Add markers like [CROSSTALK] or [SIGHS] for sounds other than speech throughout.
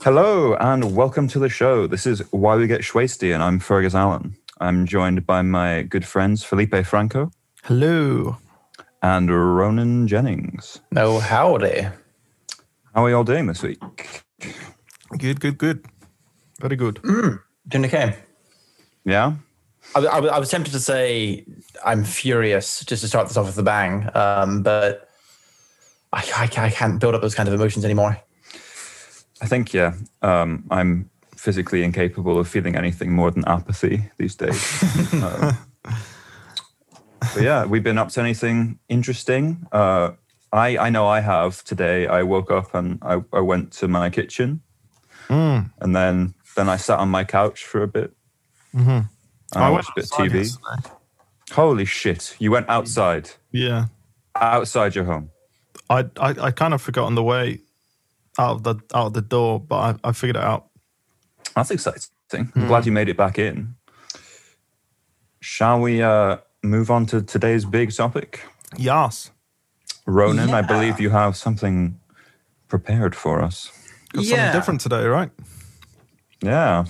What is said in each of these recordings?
Hello and welcome to the show. This is Why We Get Schwasty, and I'm Fergus Allen. I'm joined by my good friends Felipe Franco Hello. And Ronan Jennings. No, howdy. How are you all doing this week? Good, good, good. Very good. Doing okay. Yeah? I, I, I was tempted to say I'm furious just to start this off with a bang, um, but I, I, I can't build up those kind of emotions anymore. I think, yeah. Um, I'm physically incapable of feeling anything more than apathy these days. [LAUGHS] um, but yeah, we've been up to anything interesting. Uh, I, I know I have today. I woke up and I, I went to my kitchen and then then I sat on my couch for a bit. And I, watched a bit of TV. yesterday. Holy shit. You went outside, Yeah. outside your home. I, I I kind of forgot on the way out of the out of the door, but I, I figured it out. That's exciting. I'm glad you made it back in. Shall we uh, move on to today's big topic? Yes. Ronan, I believe you have something prepared for us. Got something different today, right? Yeah.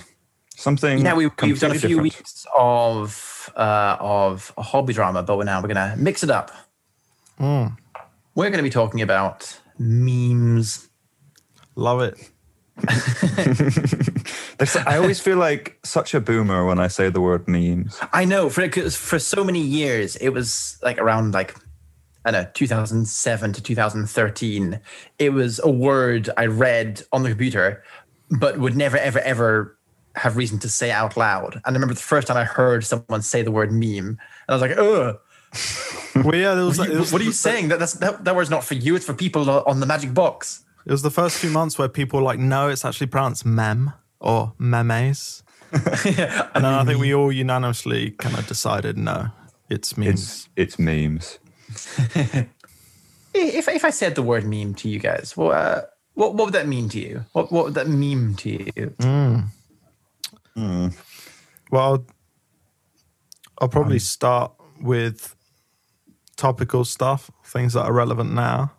Something Yeah, we, we've done a few different. weeks of uh, of hobby drama, but now we're going to mix it up. We're going to be talking about memes. Love it. [LAUGHS] [LAUGHS] There's- I always feel like such a boomer when I say the word memes. I know for 'cause for so many years it was like around like I don't know 2007 to 2013. It was a word I read on the computer, but would never ever ever have reason to say out loud. And I remember the first time I heard someone say the word meme, and I was like, "Ugh, Well, yeah, there was, what are you, it was what are you saying? That that's, that that word's not for you. It's for people on the magic box." It was the first few months where people were like, no, it's actually pronounced mem or memes. [LAUGHS] and then I think we all unanimously kind of decided, no, it's memes. It's it's memes. [LAUGHS] If if I said the word meme to you guys, well, uh, what what would that mean to you? What what would that meme to you? Well, I'll, I'll probably start with topical stuff, things that are relevant now,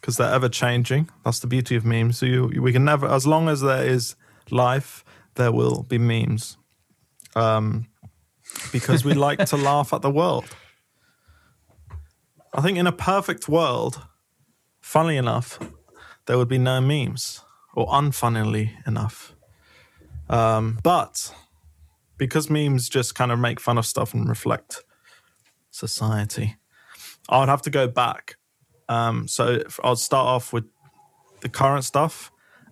because they're ever changing. That's the beauty of memes. So you, we can never, as long as there is life, there will be memes. Um, because we like to [LAUGHS] laugh at the world. I think in a perfect world, funnily enough, there would be no memes, or unfunnily enough. Um, but because memes just kind of make fun of stuff and reflect society, I would have to go back. Um, so I'll start off with the current stuff,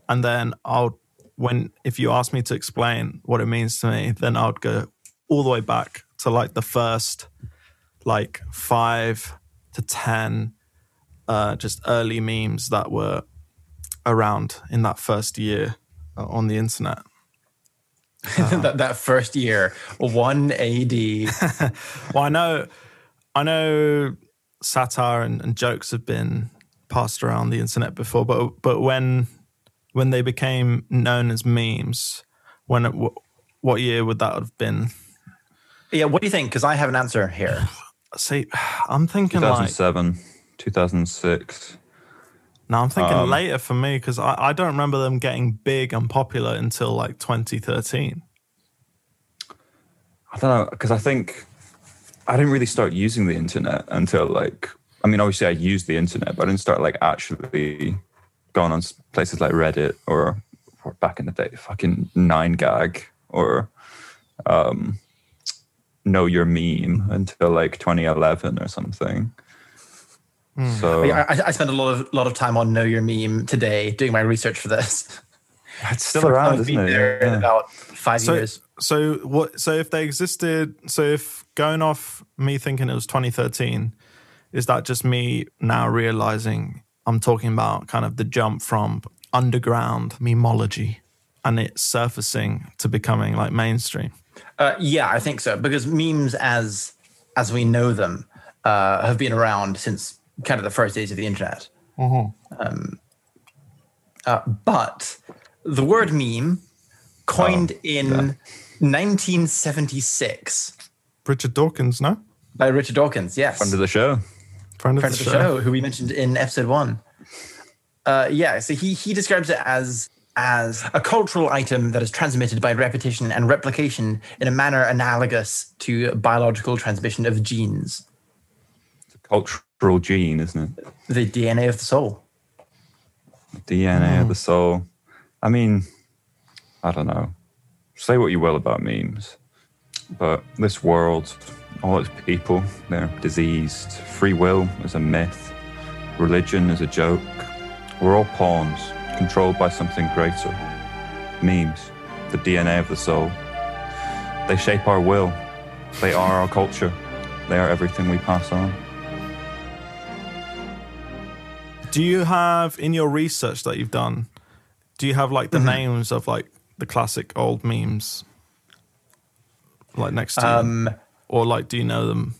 and then I'll when if you ask me to explain what it means to me, then I would go all the way back to like the first like five to ten uh, just early memes that were around in that first year uh, on the internet. [LAUGHS] that that first year, one AD. [LAUGHS] Well, I know, I know, satire and, and jokes have been passed around the internet before, but but when when they became known as memes, when it, wh- what year would that have been? Yeah, what do you think? Because I have an answer here. [SIGHS] See, [SIGHS] I'm thinking like 2007, 2006. no, I'm thinking Um, later for me because I, I don't remember them getting big and popular until like 2013. I don't know because I think I didn't really start using the internet until like I mean obviously I used the internet, but I didn't start like actually going on places like Reddit or, or back in the day, fucking Nine Gag or um, Know Your Meme until like 2011 or something. So I, I, I spent a lot of lot of time on Know Your Meme today doing my research for this. [LAUGHS] it's still around, It'll be isn't it? there in about five So, years. so what? So if they existed, so if going off me thinking it was 2013, is that just me now realizing I'm talking about kind of the jump from underground memology and it surfacing to becoming like mainstream? Uh, yeah, I think so because memes, as as we know them, uh, have been around since kind of the first days of the internet. Um, uh, but the word meme, coined in 1976 Richard Dawkins, no? by Richard Dawkins, yes, Friend of the show. Friend of friend the of the show. show, who we mentioned in episode one. Uh, yeah, so he he describes it as as a cultural item that is transmitted by repetition and replication in a manner analogous to biological transmission of genes, It's a cultural gene, isn't it? the DNA of the soul. DNA of the soul. I mean, I don't know. Say what you will about memes, but this world, all its people, they're diseased. Free will is a myth. Religion is a joke. We're all pawns, controlled by something greater. Memes, the DNA of the soul. They shape our will. They are our culture. They are everything we pass on. Do you have in your research that you've done? Do you have like the mm-hmm. names of like the classic old memes, like next to you? Um, Or like do you know them?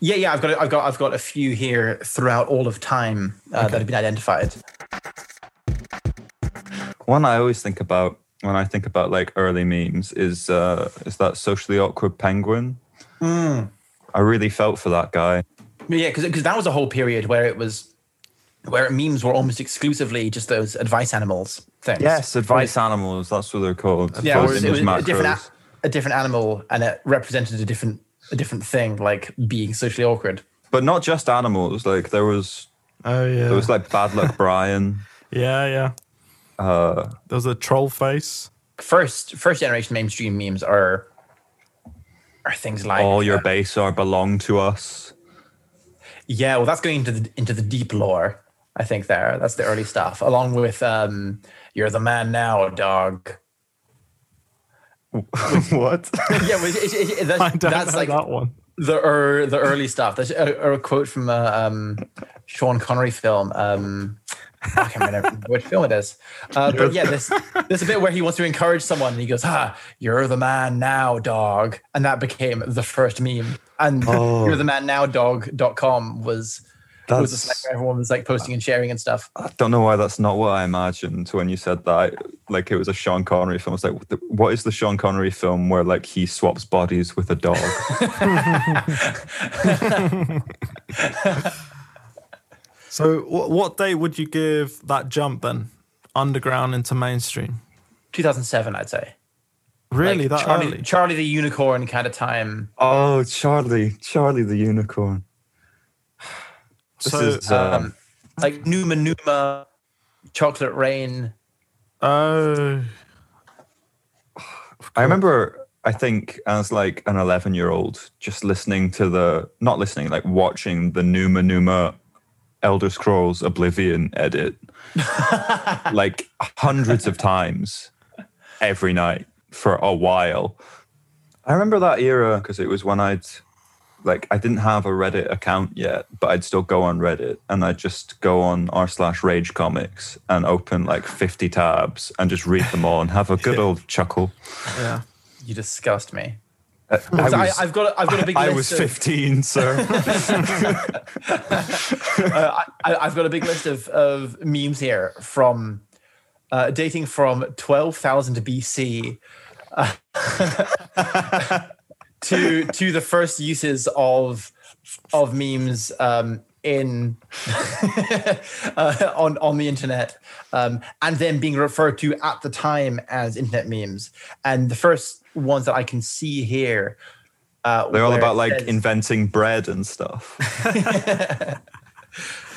yeah, yeah, I've got I've got I've got a few here throughout all of time uh, that have been identified. One I always think about when I think about like early memes is uh, is that socially awkward penguin. I really felt for that guy. Yeah, because that was a whole period where it was where memes were almost exclusively just those advice animals things. Yes, advice animals. That's what they're called. Yeah, it was, it was a different a, a different animal, and it represented a different a different thing, like being socially awkward. but not just animals. Like there was Oh yeah, there was like Bad Luck [LAUGHS] Brian. yeah, yeah. Uh, There was a troll face. First first generation mainstream memes are are things like all your uh, base are belong to us. Yeah, well, that's going into the into the deep lore. I think there. That's the early stuff, along with um, "You're the man now, dog." [LAUGHS] what? [LAUGHS] yeah, but it, it, it, that's, that's like that one. the er, the early stuff. There's a, a quote from a um, Sean Connery film. Um, I can't remember [LAUGHS] which film it is. Uh, but yeah, this this a bit where he wants to encourage someone, and he goes, "Ah, you're the man now, dog," and that became the first meme. And Oh. you're the man now, dog.com was was a That's, site where everyone was like posting and sharing and stuff. I don't know why that's not what I imagined when you said that. Like it was a Sean Connery film. I was like, what is the Sean Connery film where like he swaps bodies with a dog? [LAUGHS] So what what day would you give that jump then? Underground into mainstream. 2007, I'd say. Really, Like that Charlie, early? Charlie the Unicorn kind of time. oh, Charlie, Charlie the unicorn. This So, is um, Um, like Numa Numa, Chocolate Rain. Oh, I remember, I think, as like an 11 year old, just listening to the, not listening, like watching the Numa Numa Elder Scrolls Oblivion edit [LAUGHS] like hundreds of times every night for a while. I remember that era because it was when I'd, like, I didn't have a Reddit account yet, but I'd still go on Reddit and I'd just go on r slash rage comics and open like 50 tabs and just read them all and have a good [LAUGHS] old chuckle. yeah. You disgust me. Uh, I, I, I've got I've got a big I list. was of, 15, sir. [LAUGHS] uh, I, I've got a big list of, of memes here from uh, dating from 12,000 BC uh, [LAUGHS] to to the first uses of of memes um, in [LAUGHS] uh, on on the internet, um, and then being referred to at the time as internet memes. And the first ones that I can see here. Uh, They're all about like says- inventing bread and stuff. [LAUGHS]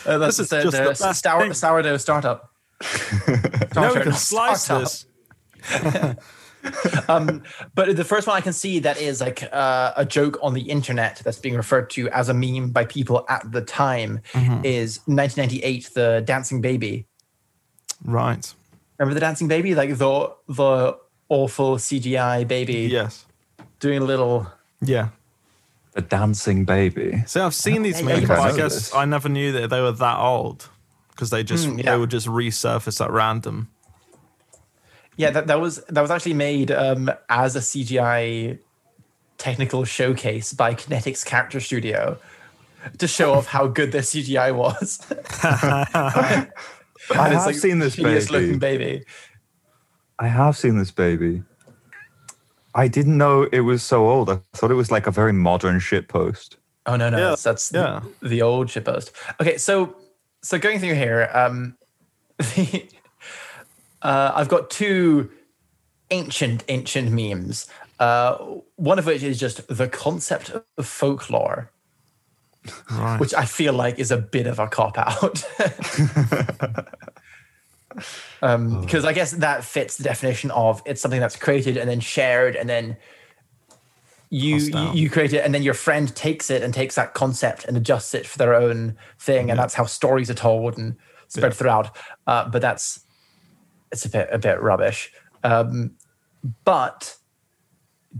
Uh, that's This is the, just the the best sour, thing. sourdough startup. [LAUGHS] No, we can slice startup. this. [LAUGHS] Um, but the first one I can see that is like uh, a joke on the internet that's being referred to as a meme by people at the time Mm-hmm. is 1998, the dancing baby. Right. Remember the dancing baby, like the the awful CGI baby Yes. doing a little. Yeah. The dancing baby. See, I've seen these memes, you I guess this. I never knew that they were that old because they just Mm, yeah. they would just resurface at random. Yeah, that, that was that was actually made um, as a CGI technical showcase by Kinetix Character Studio. to show off how good their CGI was. [LAUGHS] I And have seen this hideous looking baby. baby. I have seen this baby. I didn't know it was so old. I thought it was like a very modern shit post. Oh no, no, Yeah, that's, that's yeah. the, the old shitpost. Okay, so so going through here, um, [LAUGHS] the, uh, I've got two ancient ancient memes. Uh, one of which is just the concept of folklore, Right. which I feel like is a bit of a cop out. Because [LAUGHS] I guess that fits the definition of it's something that's created and then shared and then you, you you create it and then your friend takes it and takes that concept and adjusts it for their own thing and that's how stories are told and spread Yeah. throughout. Uh, but that's it's a bit a bit rubbish. Um, but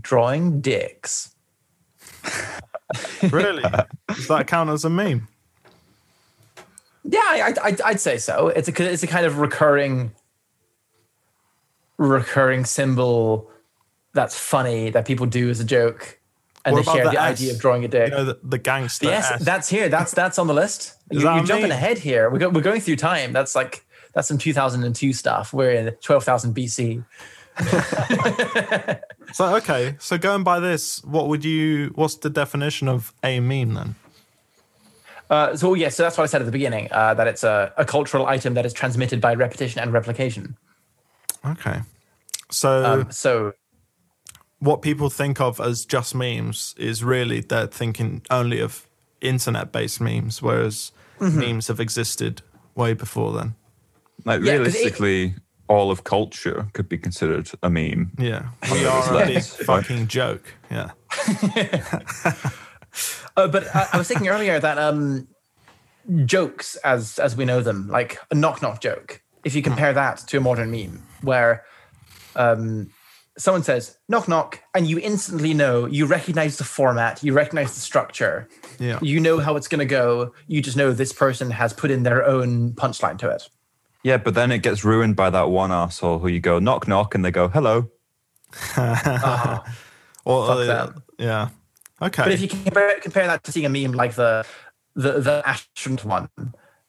drawing dicks. [LAUGHS] really? Does that count as a meme? Yeah, I, I'd say so. It's a it's a kind of recurring, recurring symbol that's funny that people do as a joke, and What they share the the, idea of drawing a dick. You know, the, the gangster. yes, that's here. That's that's on the list. Is You, you're jumping ahead here. We're go, we're going through time. That's like that's some 2002 stuff. We're in 12,000 BC. [LAUGHS] So okay, so going by this, what would you? What's the definition of a meme then? Uh, so yeah, so that's what I said at the beginning. Uh, that it's a, a cultural item that is transmitted by repetition and replication. Okay, so Um, so what people think of as just memes is really they're thinking only of internet-based memes, whereas Mm-hmm. memes have existed way before then. Like Yeah, 'cause it- realistically, all of culture could be considered a meme. Yeah, we are a big fucking joke. Yeah, Uh, [LAUGHS] but I, I was thinking earlier that um, jokes, as as we know them, like a knock knock joke, if you compare that to a modern meme, where um, someone says knock knock, and you instantly know, you recognize the format, you recognize the structure, yeah, you know how it's going to go. You just know this person has put in their own punchline to it. Yeah, but then it gets ruined by that one asshole who you go knock knock and they go hello. [LAUGHS] or Fuck uh, them. yeah. Okay, But if you compare compare that to seeing a meme like the the the astronaut one,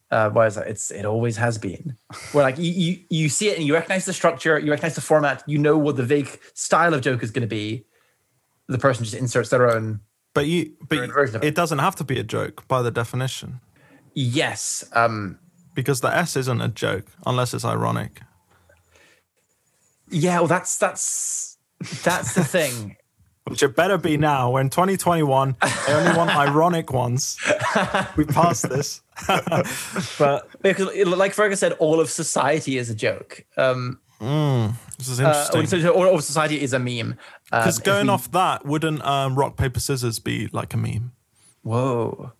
uh, where it's, it's it always has been, where like you, you you see it and you recognize the structure, you recognize the format, you know what the vague style of joke is going to be. The person just inserts their own. but you, but of it it. doesn't have to be a joke by the definition Yes, um, because the S isn't a joke unless it's ironic. yeah. Well, that's that's that's the thing. [LAUGHS] Which it better be now. We're in 2021. I only want [LAUGHS] ironic ones. We passed this. [LAUGHS] but Because, like Fergus said, all of society is a joke. Um, this is uh, interesting. so all of society is a meme. Um, Because if going we- off that, wouldn't um, rock paper scissors be like a meme whoa,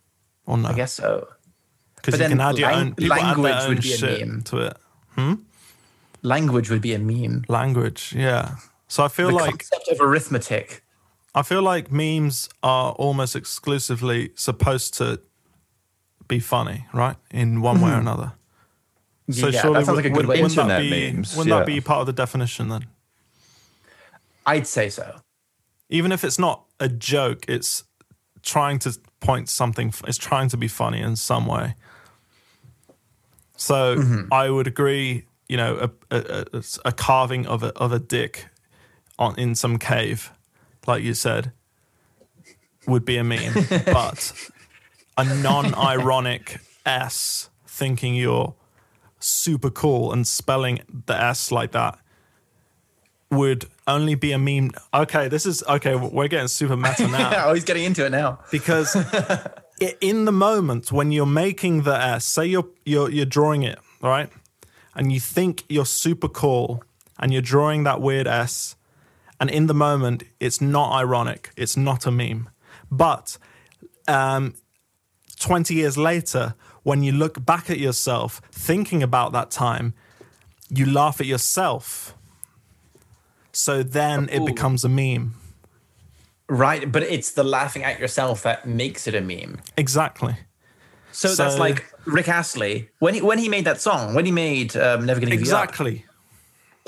or no? I guess so. Because you can add your lang- own people add language their own would be a shit meme. to it. Hmm? Language would be a meme. Language, yeah. So I feel the like concept of arithmetic. I feel like memes are almost exclusively supposed to be funny, right? In one way or hmm. another. So yeah, surely that sounds like a would, way. Wouldn't that be memes, wouldn't that be part of the definition then? I'd say so. Even if it's not a joke, it's trying to point something. It's trying to be funny in some way. So Mm-hmm. I would agree. You know, a, a, a, carving of a of a dick on in some cave, like you said, would be a meme. [LAUGHS] but a non-ironic S thinking you're super cool and spelling the S like that would only be a meme. Okay, this is okay. We're getting super meta [LAUGHS] now oh, he's getting into it now. because [LAUGHS] in the moment when you're making the S, say you're you're you're drawing it, right? and you think you're super cool, and you're drawing that weird S, and in the moment it's not ironic, it's not a meme, but um, twenty years later, when you look back at yourself, thinking about that time, you laugh at yourself. So then it becomes a meme. Right, but it's the laughing at yourself that makes it a meme. Exactly. So, that's like Rick Astley when he when he made that song, when he made um, "Never Gonna Give You Up," Exactly.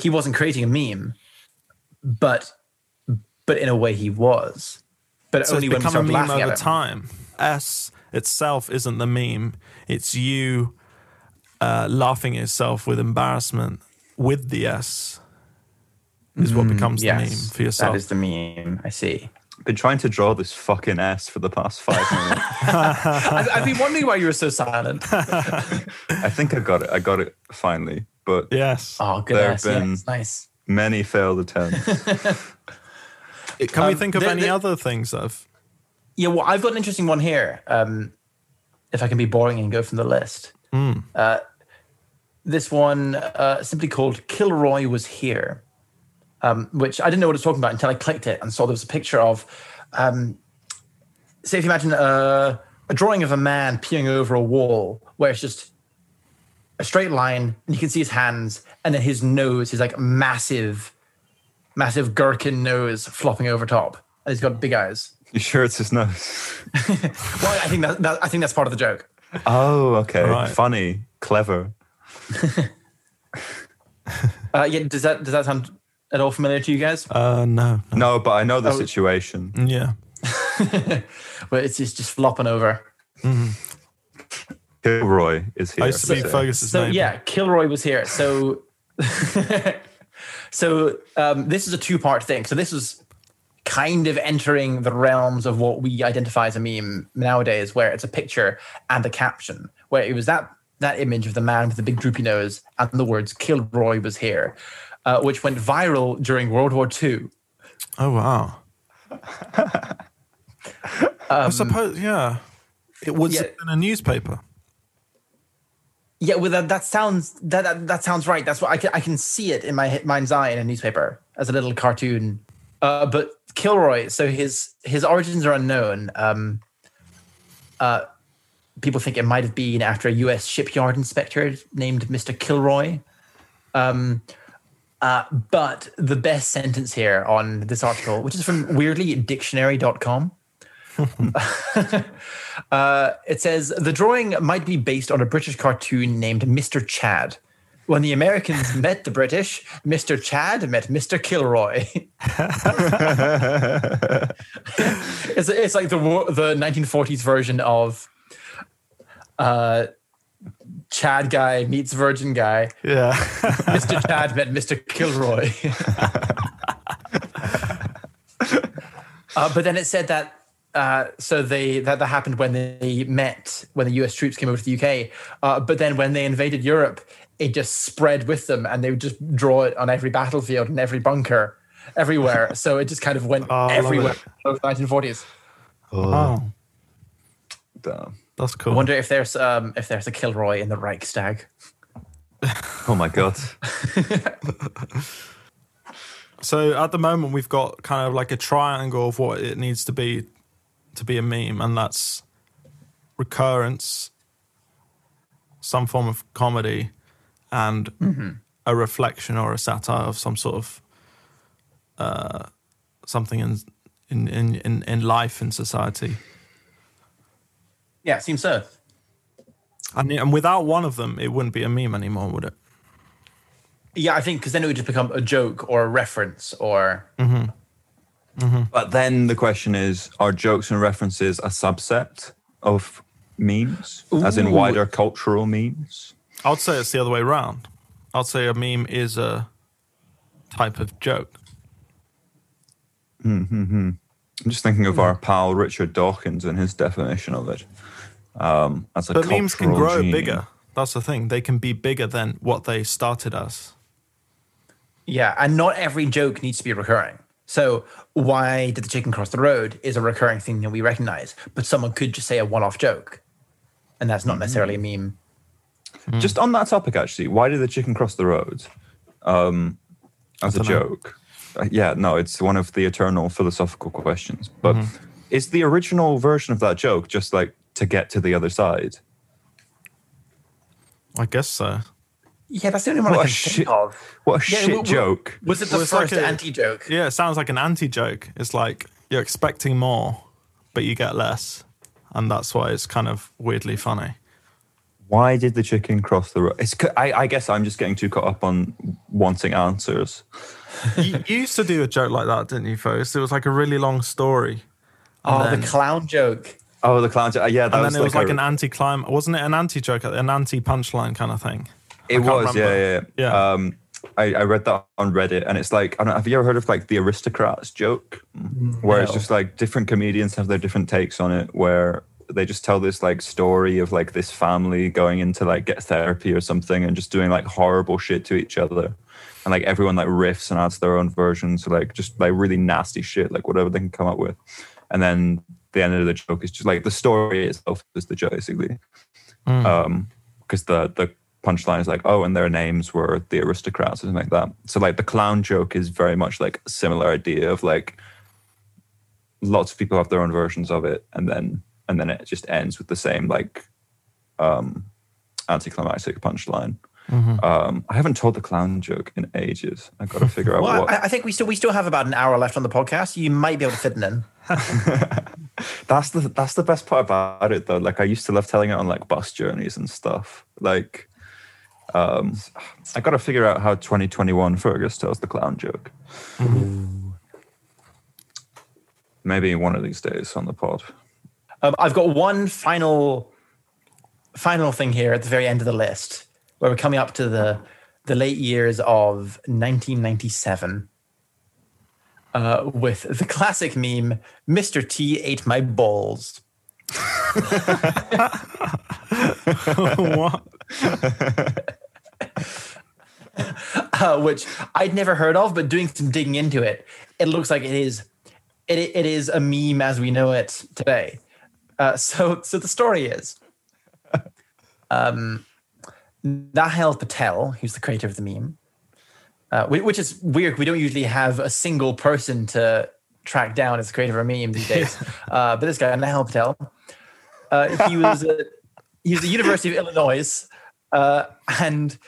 he wasn't creating a meme, but but in a way he was. But So only it's when we a meme over at time. S itself isn't the meme. It's you uh, laughing at yourself with embarrassment with the S is what becomes the meme for yourself. That is the meme. I see. Been trying to draw this fucking S for the past five minutes. [LAUGHS] I've, I've been wondering why you were so silent. I think I got it. I got it finally. But yes. Oh, good There ass. have been- it's nice. many failed attempts. Can we Um, think of the- any the- other things that have. Yeah, well, I've got an interesting one here. Um, if I can be boring and go from the list. Uh, this one, uh, simply called Kilroy Was Here, um, which I didn't know what it was talking about until I clicked it and saw there was a picture of, um, say, if you imagine a, a drawing of a man peering over a wall where it's just a straight line and you can see his hands and then his nose, his like massive, massive gherkin nose flopping over top. And he's got big eyes. You sure it's his nose? [LAUGHS] Well, I think that, that I think that's part of the joke. Oh, okay. Right. Funny, clever. [LAUGHS] Uh, yeah, does that does that sound at all familiar to you guys? Uh, no. no. No, but I know the Oh. situation. Yeah. [LAUGHS] but it's just, just flopping over. Kilroy is here. I used to be so- Fergus's So neighbor. yeah, Kilroy was here. So [LAUGHS] so um, this is a two part thing. So this was kind of entering the realms of what we identify as a meme nowadays, where it's a picture and a caption, where it was that that image of the man with the big droopy nose and the words "Kilroy was here," uh, which went viral during World War II. Oh, wow. [LAUGHS] I suppose, yeah. It was yeah. in a newspaper. Yeah, well, that, that sounds that, that that sounds right. That's what I can I can see it in my mind's eye in a newspaper as a little cartoon. Uh, but Kilroy, so his his origins are unknown. Um, uh, people think it might have been after a U.S. shipyard inspector named Mr. Kilroy. Um, uh, but the best sentence here on this article, which is from weirdly dictionary.com, [LAUGHS] uh, it says the drawing might be based on a British cartoon named Mr. Chad. When the Americans [LAUGHS] met the British, Mr. Chad met Mr. Kilroy. [LAUGHS] it's, it's like the the 1940s version of uh, Chad guy meets Virgin guy. Yeah. [LAUGHS] Mr. Chad met Mr. Kilroy. [LAUGHS] uh, but then it said that uh, so they that, that happened when they met when the U.S. troops came over to the UK. Uh, but then when they invaded Europe, it just spread with them, and they would just draw it on every battlefield and every bunker, everywhere. so it just kind of went [LAUGHS] Oh, everywhere. it. the 1940s. oh, Damn. That's cool. I wonder if there's um if there's a Kilroy in the Reichstag. [LAUGHS] Oh my god. [LAUGHS] So at the moment, we've got kind of like a triangle of what it needs to be to be a meme, and that's recurrence, some form of comedy, and a reflection or a satire of some sort of uh, something in, in in in in life in society. Yeah, it seems so. And, and without one of them, it wouldn't be a meme anymore, would it? Yeah, I think because then it would just become a joke or a reference or mm-hmm. Mm-hmm. But then the question is are jokes and references a subset of memes, as in wider cultural memes? I'd say it's the other way around. I'd say a meme is a type of joke. Hmm, hmm, hmm. I'm just thinking of our pal Richard Dawkins and his definition of it. Um, as a But memes can grow gene. bigger. That's the thing. They can be bigger than what they started as. Yeah, and not every joke needs to be recurring. So why did the chicken cross the road is a recurring thing that we recognize, but someone could just say a one-off joke, and that's not necessarily a meme. Just on that topic, actually, why did the chicken cross the road? Um, as a dunno. joke. Uh, yeah, no, it's one of the eternal philosophical questions. But Mm-hmm. is the original version of that joke just like to get to the other side? I guess so. Yeah, that's the only one What I a can shit- think of. What a Yeah, shit w- w- joke. Was it the Well, it's like first anti-joke? Yeah, it sounds like an anti joke. It's like you're expecting more, but you get less. And that's why it's kind of weirdly funny. Why did the chicken cross the road? It's, c- I, I guess I'm just getting too caught up on wanting answers. you, you used to do a joke like that, didn't you, Foes? It was like a really long story. Oh, then- the clown joke. Oh, the clown joke. Yeah, that and was then it was like a- an anti-climb. Wasn't it an anti-joke, an anti-punchline kind of thing? It was, yeah, yeah, Yeah. Um, I, I read that on Reddit, and it's like, I don't know, have you ever heard of like the aristocrats joke, where it's just like different comedians have their different takes on it, where they just tell this like story of like this family going into like get therapy or something, and just doing like horrible shit to each other, and like everyone like riffs and adds their own versions, so like just like really nasty shit, like whatever they can come up with, and then the end of the joke is just like the story itself is the joke basically. Mm. um because the the punchline is like oh and their names were the aristocrats or something like that. So like the clown joke is very much like a similar idea of like lots of people have their own versions of it and then and then it just ends with the same like um anticlimactic punchline Mm-hmm. um i haven't told the clown joke in ages. I've got to figure [LAUGHS] out Well, what I, I think we still we still have about an hour left on the podcast. You might be able to fit it in. [LAUGHS] that's the that's the best part about it though. Like i used to love telling it on like bus journeys and stuff. Like um i gotta figure out how 2021 fergus tells the clown joke. Maybe one of these days on the pod. Um, I've got one final final thing here at the very end of the list, where we're coming up to the the late years of 1997. Uh, with the classic meme, Mr. T ate my balls. [LAUGHS] what? [LAUGHS] uh, which I'd never heard of, but doing some digging into it, it looks like it is it, it is a meme as we know it today. Uh, so so the story is um, Nehal Patel, who's the creator of the meme, uh, which is weird. We don't usually have a single person to track down as the creator of a meme these days. [LAUGHS] uh, but this guy, Nehal Patel, uh, he was at, he was at the University of Illinois. Uh, and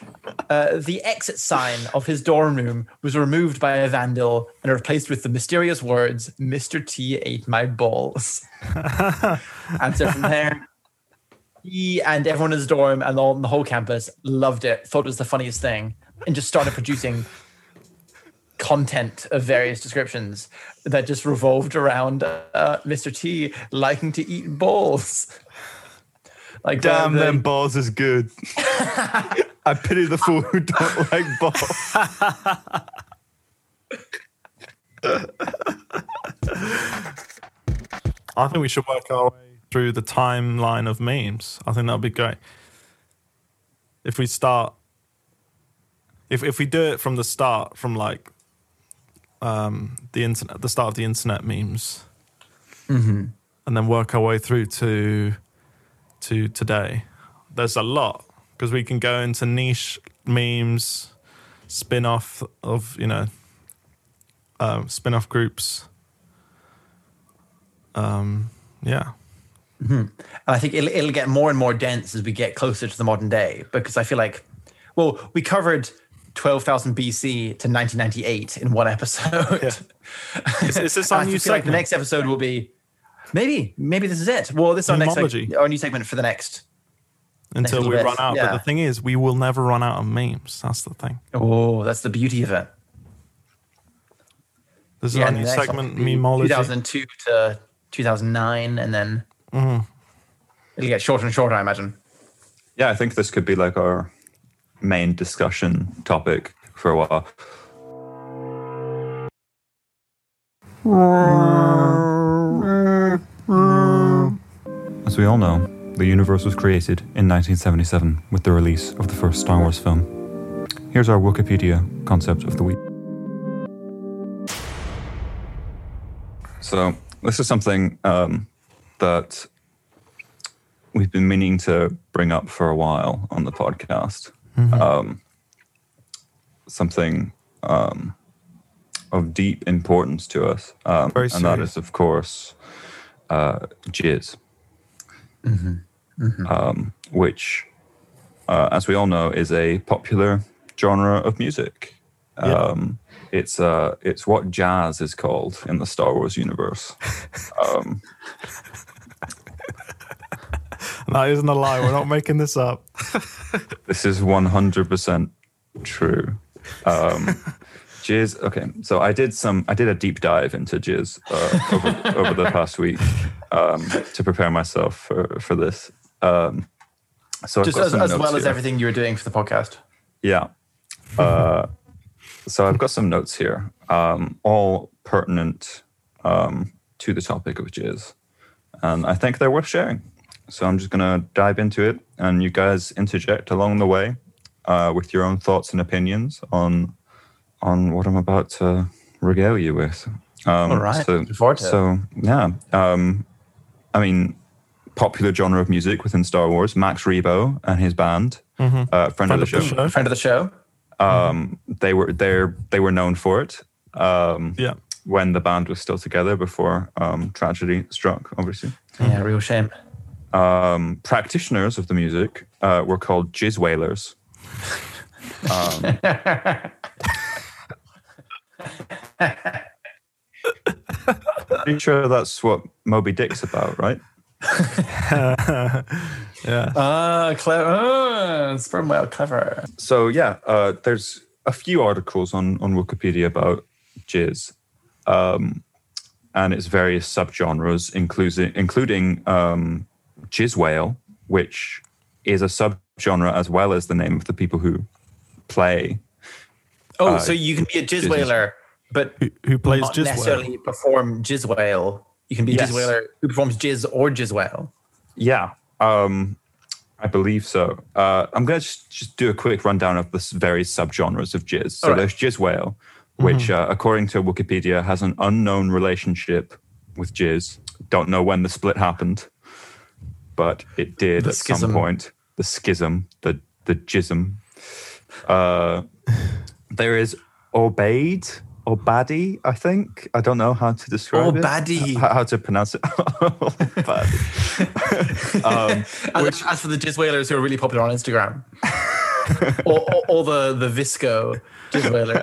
uh, the exit sign of his dorm room was removed by a vandal and replaced with the mysterious words "Mr. T ate my balls." [LAUGHS] and so from there, he and everyone in his dorm and all the whole campus loved it, thought it was the funniest thing, and just started producing content of various descriptions that just revolved around uh, Mr. T liking to eat balls. Like the- damn the- them balls is good [LAUGHS] i pity the fool who don't like balls [LAUGHS] I think we should work our way through the timeline of memes. I think that'd be great. If we start, if if we do it from the start, from like um, the internet, the start of the internet memes, and then work our way through to to today. There's a lot because we can go into niche memes, spin off of you know, um, spin off groups. Um, yeah. Mm-hmm. And I think it'll, it'll get more and more dense as we get closer to the modern day because I feel like, well, we covered 12,000 BC to 1998 in one episode. [LAUGHS] Is, is this our I new feel segment? like the next episode will be maybe, maybe this is it. Well, this is our next our new segment for the next. until little we bit, run out. But the thing is, we will never run out of memes. That's the thing. Oh, that's the beauty of it. This is Yeah, our new segment, memology. 2002 to 2009, and then Mm-hmm. it'll get shorter and shorter, I imagine. yeah i think this could be like our main discussion topic for a while As we all know, the universe was created in 1977 with the release of the first Star Wars film. Here's our Wikipedia concept of the week. So, this is something um, that we've been meaning to bring up for a while on the podcast. Um, something um, of deep importance to us, um, and that is, of course, uh, jizz, Um, which, uh, as we all know, is a popular genre of music. Yeah. Um, it's uh, it's what jazz is called in the Star Wars universe. [LAUGHS] That isn't a lie. We're not making this up. [LAUGHS] This is 100% true. Um, Jizz. Okay, so I did some. I did a deep dive into jizz uh, over, [LAUGHS] over the past week um, to prepare myself for for this. Um, so Just as, as notes well as everything you were doing for the podcast. Yeah. Uh, so I've got some notes here, um, all pertinent um, to the topic of jizz, and I think they're worth sharing. So I'm just going to dive into it, and you guys interject along the way uh, with your own thoughts and opinions on on what I'm about to regale you with. Um, All right. So, Looking forward to it. so yeah, um, I mean, popular genre of music within Star Wars. Max Rebo and his band, uh, friend, of the show Friend of the show. um, they were they they were known for it um, Yeah. when the band was still together before um, tragedy struck. Obviously, Yeah, real shame. Um, practitioners of the music uh, were called jizz whalers. Um, [LAUGHS] pretty sure that's what Moby Dick's about, right? [LAUGHS] yeah. Ah, clever. Ah, sperm whale, clever. so yeah, uh, there's a few articles on on Wikipedia about jizz, um, and its various subgenres, including including um, jizz whale, which is a subgenre as well as the name of the people who play. Oh, Uh, so you can be a jizz jizz- whaler, but Who, who plays not jizz necessarily whale? perform jizz whale. You can be a Yes. jizz whaler who performs jizz or jizz whale. Yeah, um, I believe so. Uh, I'm going to just, just do a quick rundown of the various subgenres of jizz. So All right. there's jizz whale, which, uh, according to Wikipedia, has an unknown relationship with jizz. Don't know when the split happened, but it did The at some point. The schism, the the jism. Uh, there is Obaid, Obadi, I think. I don't know how to describe it. Obadi. How, how to pronounce it? [LAUGHS] Obadi. [LAUGHS] um, As, as for the jizz whalers who are really popular on Instagram, [LAUGHS] or, or, or the the Visco jizz whaler.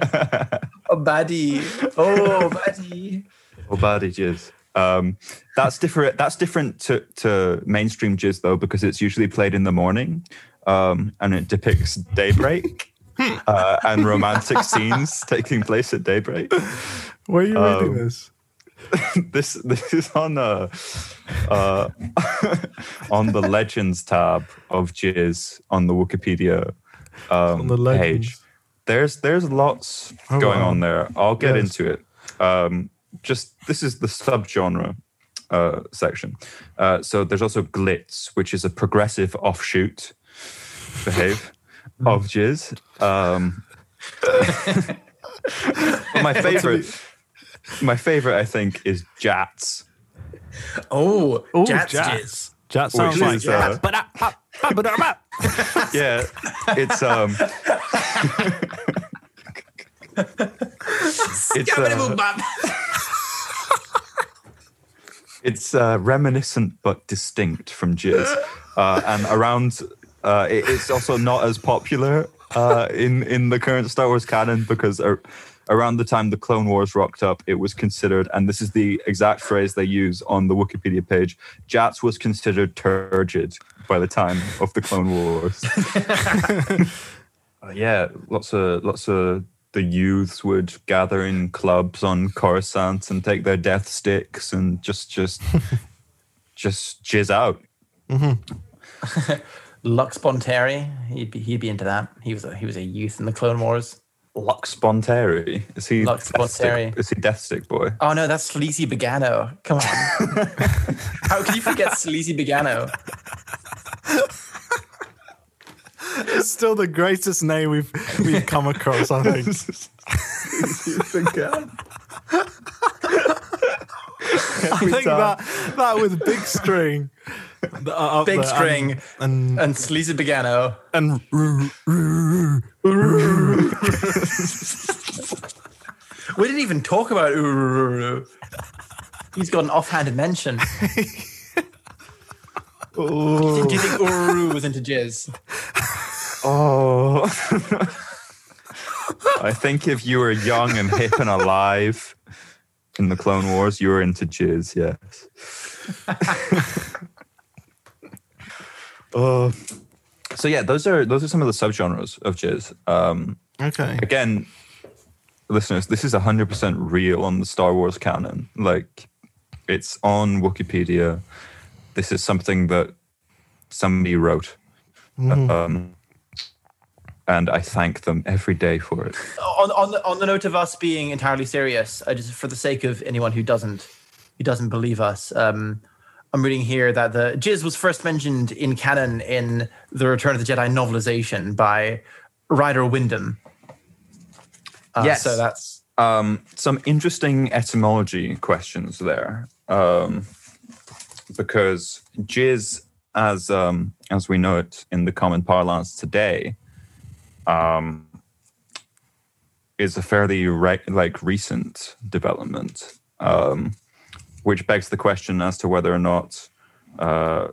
Oh, baddie. Oh, baddie. Obadi jizz. Um, that's different. That's different to, to mainstream jizz though, because it's usually played in the morning, um, and it depicts daybreak [LAUGHS] uh, and romantic scenes taking place at daybreak. Where are you reading um, this? [LAUGHS] this this is on uh, uh, [LAUGHS] on the legends tab of jizz on the Wikipedia um, On the page. There's there's lots Oh, going wow. on there. I'll get Yes. into it. Um, just this is the subgenre uh, section. Uh, so there's also glitz, which is a progressive offshoot. Behave of jizz. Um, [LAUGHS] my [LAUGHS] favorite, my favorite, I think, is jats. Oh, Ooh, jats jats. jizz. That sounds like is, uh, [LAUGHS] yeah, it's um, it's uh, it's uh, reminiscent but distinct from jizz, [LAUGHS] uh, and around uh, it, it's also not as popular uh, in in the current Star Wars canon because ar- around the time the Clone Wars rocked up, it was considered, and this is the exact phrase they use on the Wikipedia page: Jats was considered turgid by the time of the Clone Wars. [LAUGHS] Uh, yeah, lots of lots of the youths would gather in clubs on Coruscant and take their death sticks and just just [LAUGHS] just jizz out. Mm-hmm. [LAUGHS] Lux Bonteri, he'd be he'd be into that. He was a he was a youth in the Clone Wars. Lux Bonteri. Is he Lux Death Stick- Bonteri. Is he Death Stick boy? Oh no, that's Sleazy Begano. Come on. [LAUGHS] How can you forget Sleazy Begano? It's still the greatest name we've we've come across. I think. [LAUGHS] I think that that with big string, the- uh, Big there, string and and Sleazy Begano. and, and We didn't even talk about Ururu. He's got an offhanded mention. [LAUGHS] Do you think Ururu was into jizz? Oh. [LAUGHS] I think if you were young and hip and alive in the Clone Wars, you were into jizz, yes. [LAUGHS] uh, so yeah, those are those are some of the subgenres of jizz. Um, okay. again, listeners, this is 100% real on the Star Wars canon. Like, it's on Wikipedia. This is something that somebody wrote. Um, and I thank them every day for it. on on the, on the note of us being entirely serious, I just for the sake of anyone who doesn't who doesn't believe us, um, I'm reading here that the jizz was first mentioned in canon in the Return of the Jedi novelization by Ryder Windham. Uh, Yes. so that's um, some interesting etymology questions there, um, because jizz, as um, as we know it in the common parlance today, um, is a fairly re- like recent development, um, which begs the question as to whether or not uh,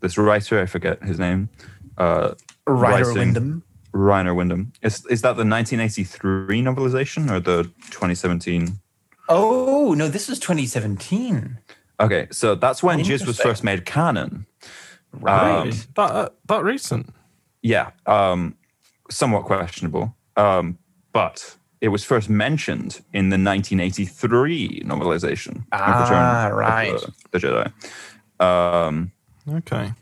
this writer, I forget his name, uh, Ryder writing- Windham. Reiner Windham. Is is that the 1983 novelization or the 2017? Oh no, this was 2017. Okay, so that's when Jizz was first made canon. Right. Um, That uh, that recent. Yeah, um, somewhat questionable, um, but it was first mentioned in the 1983 novelization. of Ah, Return of right. The, the Jedi, um, Okay.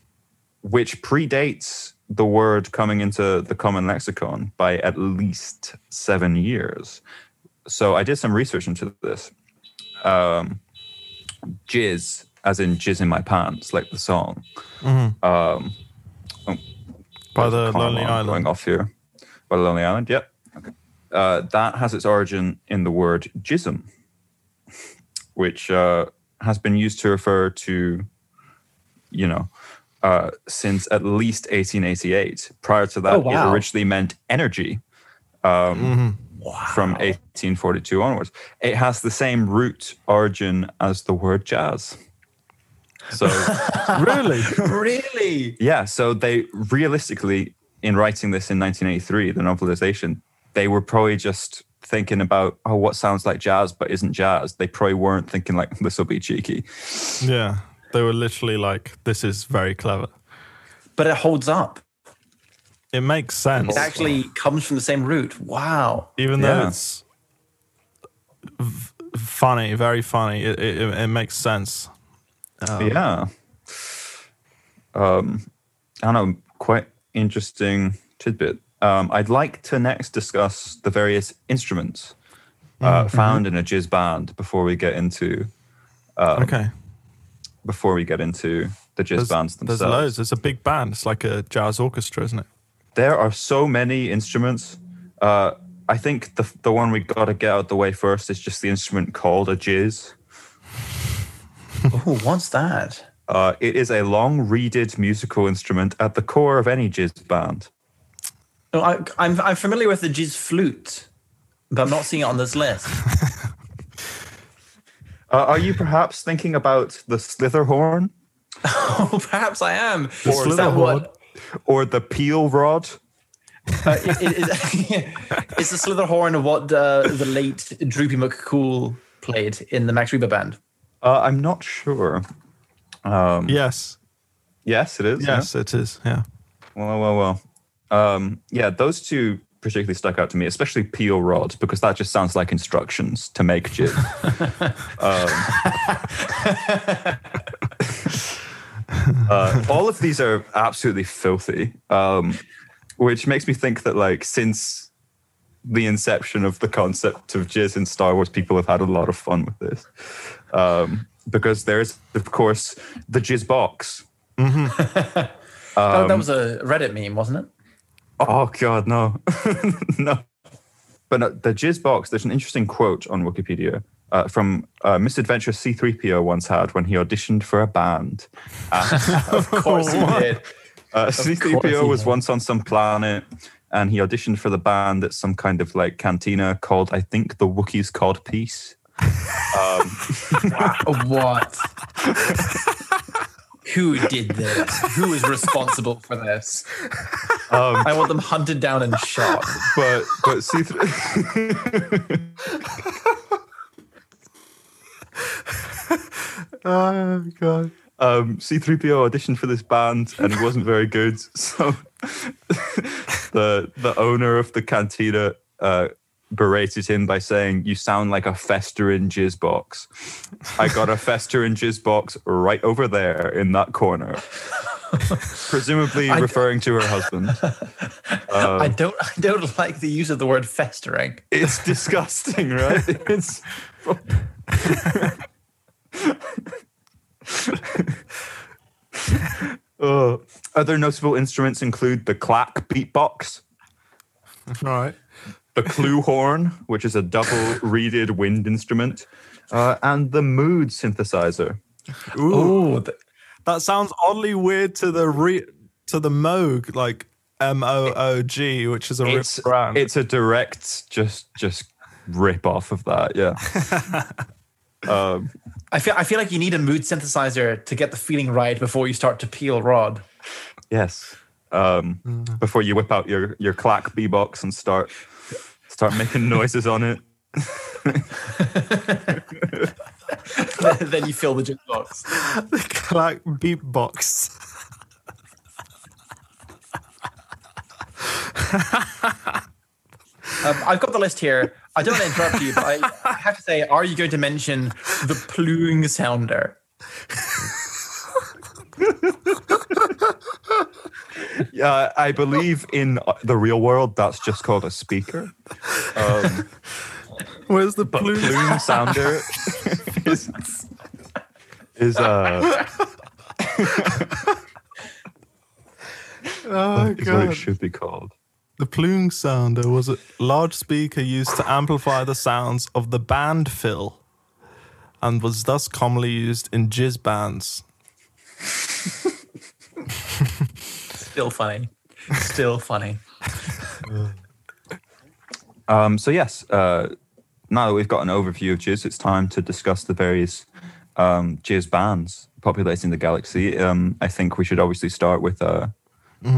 which predates the word coming into the common lexicon by at least seven years. So I did some research into this. Um, jizz, as in jizz in my pants, like the song. Um, oh, By the Lonely Island. going off here. The Lonely Island, yep. Okay. Uh, that has its origin in the word jism, which uh, has been used to refer to, you know, uh, since at least 1888. Prior to that, Oh, wow. it originally meant energy um, from 1842 onwards. It has the same root origin as the word jazz. So. [LAUGHS] really? [LAUGHS] really? Yeah, so they realistically, in writing this in 1983, the novelization, they were probably just thinking about, oh, what sounds like jazz but isn't jazz. They probably weren't thinking like this will be cheeky. Yeah. They were literally like, "This is very clever." But it holds up. It makes sense, It actually comes from the same root. Wow. even though Yeah. it's v- funny, very funny. It, it, it- it makes sense. yeah. Um, I don't know, quite interesting tidbit. Um, I'd like to next discuss the various instruments uh, found in a jizz band before we get into okay. before we get into the jizz There's, bands there's themselves. loads. It's a big band. It's like a jazz orchestra, isn't it? there are so many instruments. Uh, I think the the one we got to get out of the way first is just the instrument called a jizz. [LAUGHS] Oh, what's that? Uh, it is a long reeded musical instrument at the core of any jizz band. No, I, I'm I'm familiar with the jizz flute, but I'm not seeing it on this list. [LAUGHS] Uh, are you perhaps thinking about the slither horn oh, perhaps I am. The Is slither that horn. what? or the peel rod? Uh, it, it, it, [LAUGHS] it's the slither horn of what uh, the late Droopy McCool played in the Max Rebo band. Uh, I'm not sure. Um, Yes. Yes, it is. yeah. Yes, it is. Yeah. Well, well, well. Um, yeah, those two particularly stuck out to me, especially peel rod, because that just sounds like instructions to make jizz. [LAUGHS] um, [LAUGHS] uh, all of these are absolutely filthy, um, which makes me think that, like, since the inception of the concept of jizz in Star Wars, people have had a lot of fun with this. Um, because there's, of course, the jizz box. [LAUGHS] oh, Um, that was a Reddit meme, wasn't it? Oh God, no, [LAUGHS] no. But no, the jizz box. There's an interesting quote on Wikipedia uh, from uh, Misadventure C3PO once had when he auditioned for a band. [LAUGHS] Of course he did. Uh, C3PO was once on some planet, and he auditioned for the band at some kind of like cantina called, I think, the Wookiees called [LAUGHS] Peace. What? Who did this? Who is responsible for this? Um, I want them hunted down and shot. but but C3. [LAUGHS] Oh god. um, C3PO auditioned for this band and he wasn't very good. So [LAUGHS] the the owner of the cantina uh, berated him by saying, "You sound like a festering jizz box." I got a festering jizz box right over there in that corner, [LAUGHS] presumably I- referring to her husband. [LAUGHS] Um, I don't I don't like the use of the word festering. It's disgusting, right? [LAUGHS] It's Uh, other notable instruments include the clack beatbox, All right. The kloo horn, which is a double reeded wind instrument, uh, and the mood synthesizer. Ooh, Oh, th- that sounds oddly weird to the re- to the Moog, like M O O G, which is a rip It's brand. it's a direct just just rip off of that. Yeah. [LAUGHS] um, I feel I feel like you need a mood synthesizer to get the feeling right before you start to peel rod. yes. Um, Before you whip out your your clack b box and start start making noises on it. [LAUGHS] then you fill the jig box. the clack beatbox. Um, I've got the list here. I don't want to interrupt you, but I, I have to say, are you going to mention the plume sounder? [LAUGHS] Yeah, I believe in uh, the real world that's just called a speaker. Um, Where's the plume? plume sounder is [LAUGHS] is uh [LAUGHS] Oh is what it should be called. The plume sounder was a large speaker used to amplify the sounds of the band fill, and was thus commonly used in jizz bands. Still funny. Still funny. Um, so yes, uh, now that we've got an overview of jizz, it's time to discuss the various um, jizz bands populating the galaxy. Um, I think we should obviously start with uh,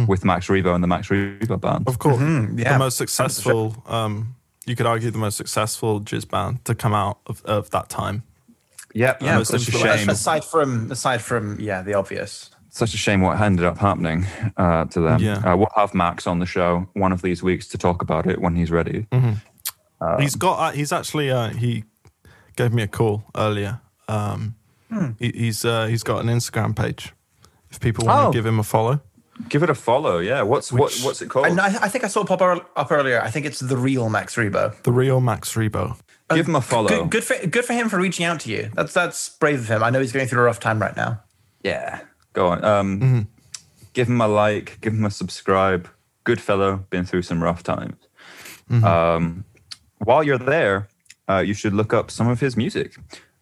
with Max Rebo and the Max Rebo band. Of course, Mhm, yeah. the most successful. Um, you could argue the most successful jizz band to come out of, of that time. Yep, Yeah, it's such a influential. shame. Aside from aside from yeah, the obvious. Such a shame what ended up happening uh, to them. Yeah. Uh, we'll have Max on the show one of these weeks to talk about it when he's ready. he's got. Uh, he's actually. Uh, he gave me a call earlier. Um, he, he's uh, he's got an Instagram page. If people want Oh. to give him a follow, Give it a follow. Yeah, what's what, what's it called? And I, I think I saw it pop up earlier. I think it's the real Max Rebo. the real Max Rebo. Give him a follow. Good, good for good for him for reaching out to you. That's that's brave of him. I know he's going through a rough time right now. Yeah, go on. Um, Give him a like. Give him a subscribe. Good fellow. Been through some rough times. Um, while you're there, uh, you should look up some of his music.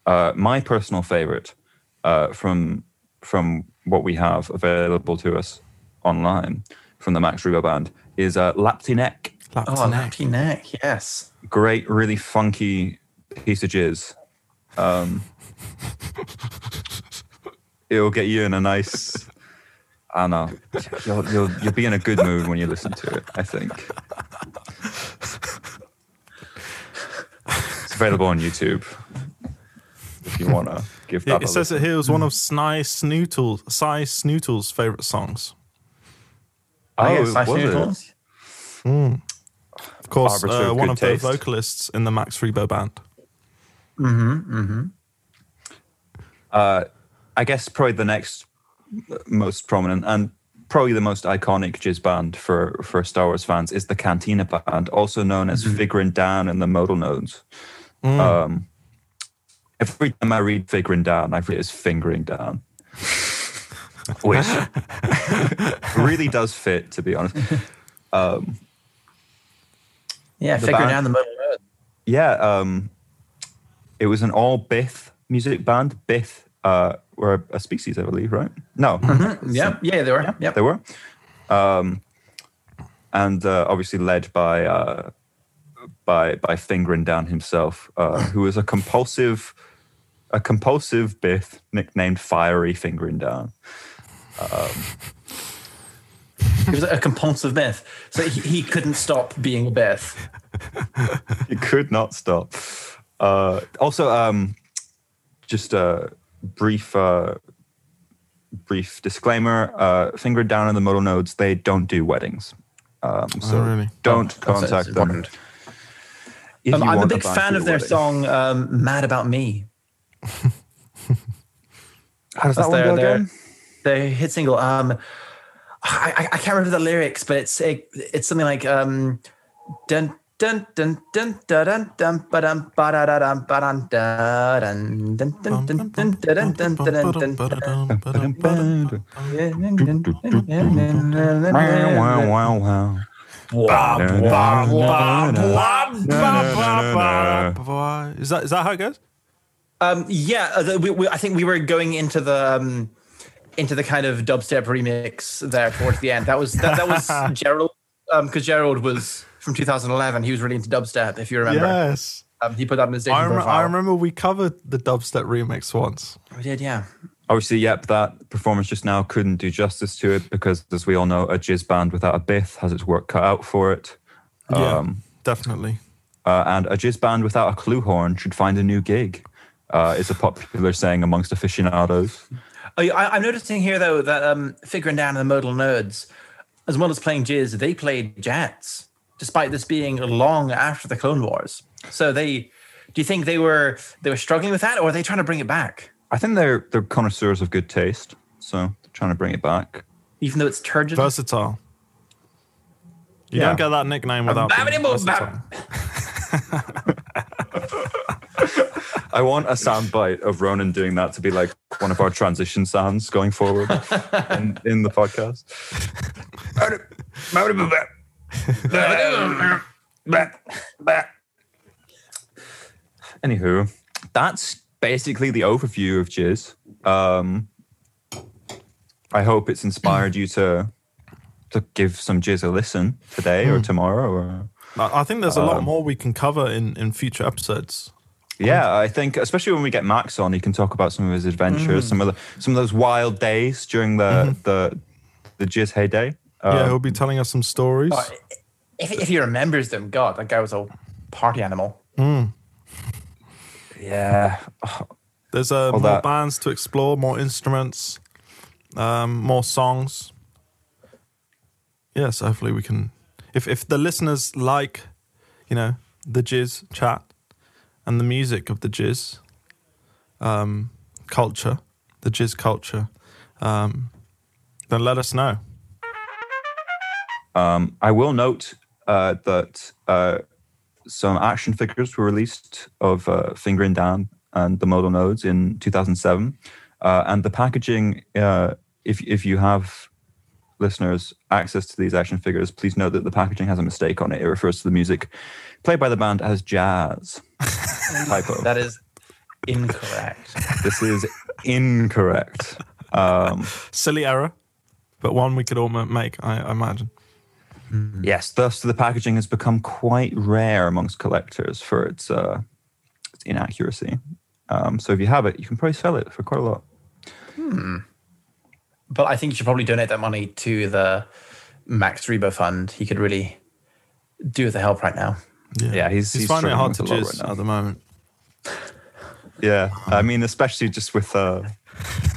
Uh, my personal favorite uh, from from what we have available to us online from the Max Rebo band is uh, Lapti Nek. Oh, Lapti Nek. Lefty neck. Yes. Great, really funky piece of jizz. Um, it'll get you in a nice. I don't know. You'll, you'll you'll be in a good mood when you listen to it. I think. It's available on YouTube. If you wanna give that. it a says listen. it here was one of Sny Snootles, Sy Snootle's favorite songs. Oh, yes, was I see it? it. Of course, Barbara showed uh, one of taste. the vocalists in the Max Rebo band. Mm-hmm. Uh, I guess probably the next most prominent and probably the most iconic jizz band for, for Star Wars fans is the Cantina Band, also known as Figrin D'an and the Modal Nodes. Um, every time I read Figrin D'an, I read it as Fingering Down, which [LAUGHS] really does fit, to be honest. Um, Yeah, figure band- down the middle road. yeah, um, it was an all Bith music band. Bith uh, were a species, I believe, right? No, Yeah, yeah, they were. Yeah, they were. Um, and uh, obviously led by uh, by by Fingering Down himself, uh, [LAUGHS] who was a compulsive a compulsive Bith nicknamed Fiery Fingering Down. He was a compulsive myth, so he, he couldn't stop being a Beth. He could not stop. Uh, also, um, just a brief uh, brief disclaimer: uh, Fingering Down in the modal nodes, they don't do weddings. Um, so really? don't Oh, contact that's them. important. If Um, I'm a big band fan for of their wedding. song um, "Mad About Me." [LAUGHS] How does that That's one their- go their- again? Their hit single. Um, I, I, can't remember the lyrics, but it's it, it's something like um, dun dun dun dun dun dun dun ba dum ba da da dum ba dum da dun dun dun dun dun dun dun dun dun dun dun. Wow, wow, wow. Is that is that how it goes? Um, yeah, uh, the- we, we, I think we were going into the um, into the kind of dubstep remix there towards the end. That was that, that was [LAUGHS] Gerald because Gerald was from 2011. He was really into dubstep, if you remember. Yes. Um, he put that in his I, rem- I remember we covered the dubstep remix once. We did, yeah. Obviously, yep, that performance just now couldn't do justice to it because, as we all know, a jizz band without a bith has its work cut out for it. Yeah, Um, definitely. uh, and a jizz band without a kloo horn should find a new gig. Uh, is a popular saying amongst aficionados. Oh, yeah, I, I'm noticing here though that um, figuring down in the modal nerds, as well as playing jizz, they played jazz, despite this being long after the Clone Wars. So they, do you think they were they were struggling with that, or are they trying to bring it back, I think they're they're connoisseurs of good taste, so they're trying to bring it back. even though it's turgid? Versatile. You Yeah. don't get that nickname without being Babbity boop bap. versatile. [LAUGHS] [LAUGHS] I want a soundbite of Ronan doing that to be like one of our transition sounds going forward in, in the podcast. [LAUGHS] Anywho, that's basically the overview of Jizz. Um, I hope it's inspired you to to give some Jizz a listen today or tomorrow or I I think there's a lot Um, more we can cover in, in future episodes. Yeah, I think especially when we get Max on, he can talk about some of his adventures, some of the some of those wild days during the the the Jizz heyday. yeah, Um, he'll be telling us some stories. Oh, if, if he remembers them, God, that guy was a party animal. yeah. There's uh, more that- bands to explore, more instruments, um, more songs. Yes, hopefully we can. If if the listeners like, you know, the jizz chat and the music of the jizz um, culture, the jizz culture, um, then let us know. Um, I will note uh, that uh, some action figures were released of uh, Fingering Dan and the modal nodes in 2007, uh, and the packaging. Uh, if if you have listeners access to these action figures, please note that the packaging has a mistake on it. It refers to the music played by the band as jazz. [LAUGHS] Typo. That is incorrect. this is incorrect. Um, Silly error, but one we could all make, I, I imagine. yes, thus the packaging has become quite rare amongst collectors for its uh, its inaccuracy. Um, so if you have it, you can probably sell it for quite a lot. But I think you should probably donate that money to the Max Rebo Fund. He could really do with the help right now. Yeah, he's- he's he's finding it hard to jizz right at the moment. Yeah, I um, mean, especially just with uh,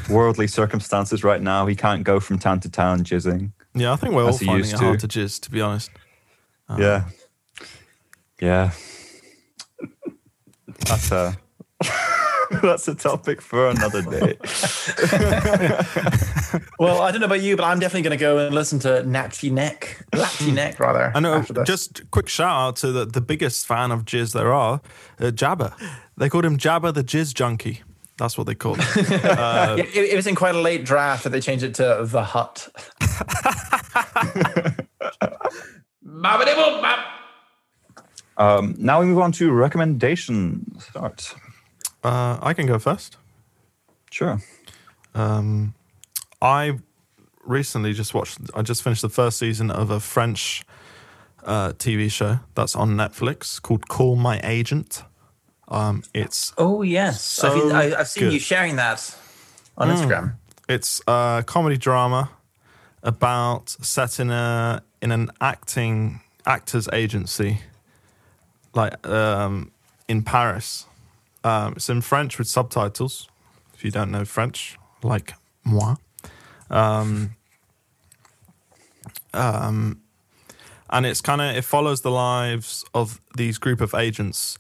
worldly circumstances right now, he can't go from town to town jizzing. Yeah, I think we're all finding it hard to. to jizz, to be honest. Um, yeah, yeah. That's a [LAUGHS] that's a topic for another day. [LAUGHS] Well, I don't know about you, but I'm definitely going to go and listen to Natchy Neck. Latchy Neck, rather. I know. Just quick shout out to the, the biggest fan of jizz there are, uh, Jabba. They called him Jabba the Jizz Junkie. That's what they called him. [LAUGHS] Yeah, it, it was in quite a late draft that they changed it to The Hutt. Um, now we move on to recommendations. Start. Uh, I can go first. Sure. Um, I recently just watched. I just finished the first season of a French uh, TV show that's on Netflix called Call My Agent. Um, it's Oh, yes. I've, So I, I've seen good. you sharing that on Instagram. It's a comedy drama about set in a in an acting actors agency, like um, in Paris. Um, it's in French with subtitles. If you don't know French, like moi. Um, um, and it's kind of it follows the lives of these group of agents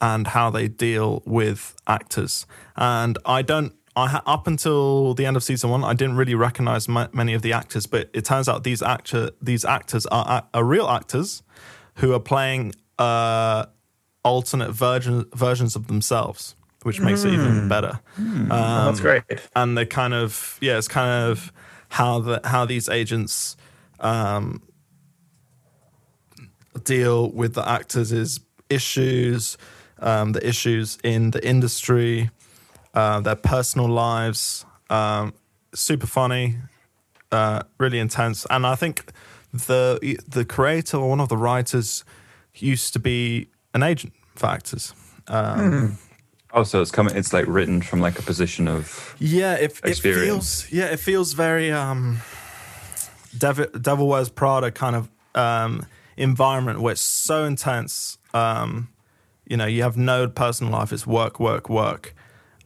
and how they deal with actors. And I don't. I up until the end of season one, I didn't really recognize ma- many of the actors, but it turns out these actor these actors are, are, are real actors who are playing uh, alternate version, versions of themselves, which makes it even better. Um, Oh, that's great. and they kind of yeah, it's kind of how the how these agents um, deal with the actors' issues, um, the issues in the industry, uh, their personal lives. Um, super funny, uh, really intense, and I think the the creator or one of the writers used to be an agent for actors. Um, Oh, so it's coming. It's like written from like a position of Yeah, it, it feels yeah, it feels very um Devil, Devil Wears Prada kind of um environment where it's so intense. Um, you know, you have no personal life, it's work, work, work.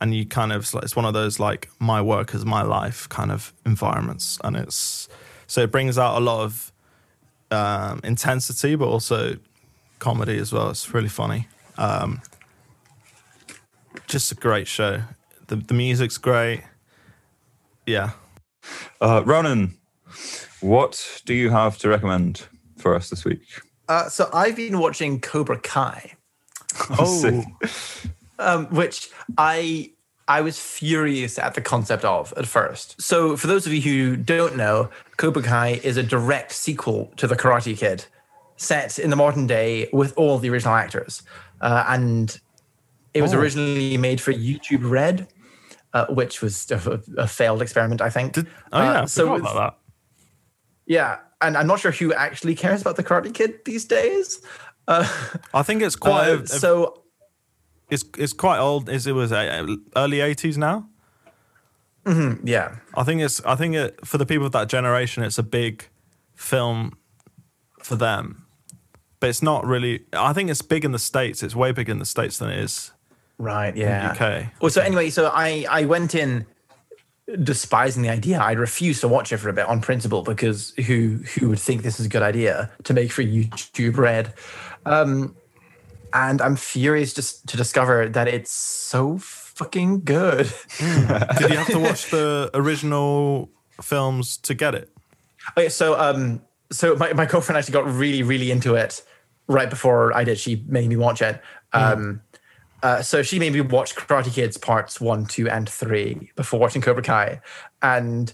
And you kind of it's one of those like my work is my life kind of environments. And it's so it brings out a lot of um intensity but also comedy as well. It's really funny. Um just a great show. The the music's great. Yeah. uh, Ronan. What do you have to recommend for us this week? Uh, so I've been watching Cobra Kai, [LAUGHS] Oh, um, which I I was furious at the concept of at first. So for those of you who don't know, Cobra Kai is a direct sequel to The Karate Kid, set in the modern day with all the original actors, uh, and it was Oh. originally made for YouTube Red. Uh, which was a, a failed experiment, I think. Did, oh yeah, Uh, so that. yeah, and I'm not sure who actually cares about the Karate Kid these days. Uh, I think it's quite uh, a, a- so it's it's quite old. Is it was uh, early eighties now? yeah, I think it's I think it, for the people of that generation, it's a big film for them, but it's not really. I think it's big in the states. It's way bigger in the states than it is. right, yeah. UK. Well, so anyway, so I I went in despising the idea. I refused to watch it for a bit on principle because who who would think this is a good idea to make for YouTube Red? Um, and I'm furious just to discover that it's so fucking good. [LAUGHS] Did you have to [LAUGHS] watch the original films to get it? Okay, so um, so my, my girlfriend actually got really, really into it right before I did. She made me watch it. Um, uh, so she made me watch Karate Kids parts one, two, and three before watching Cobra Kai, and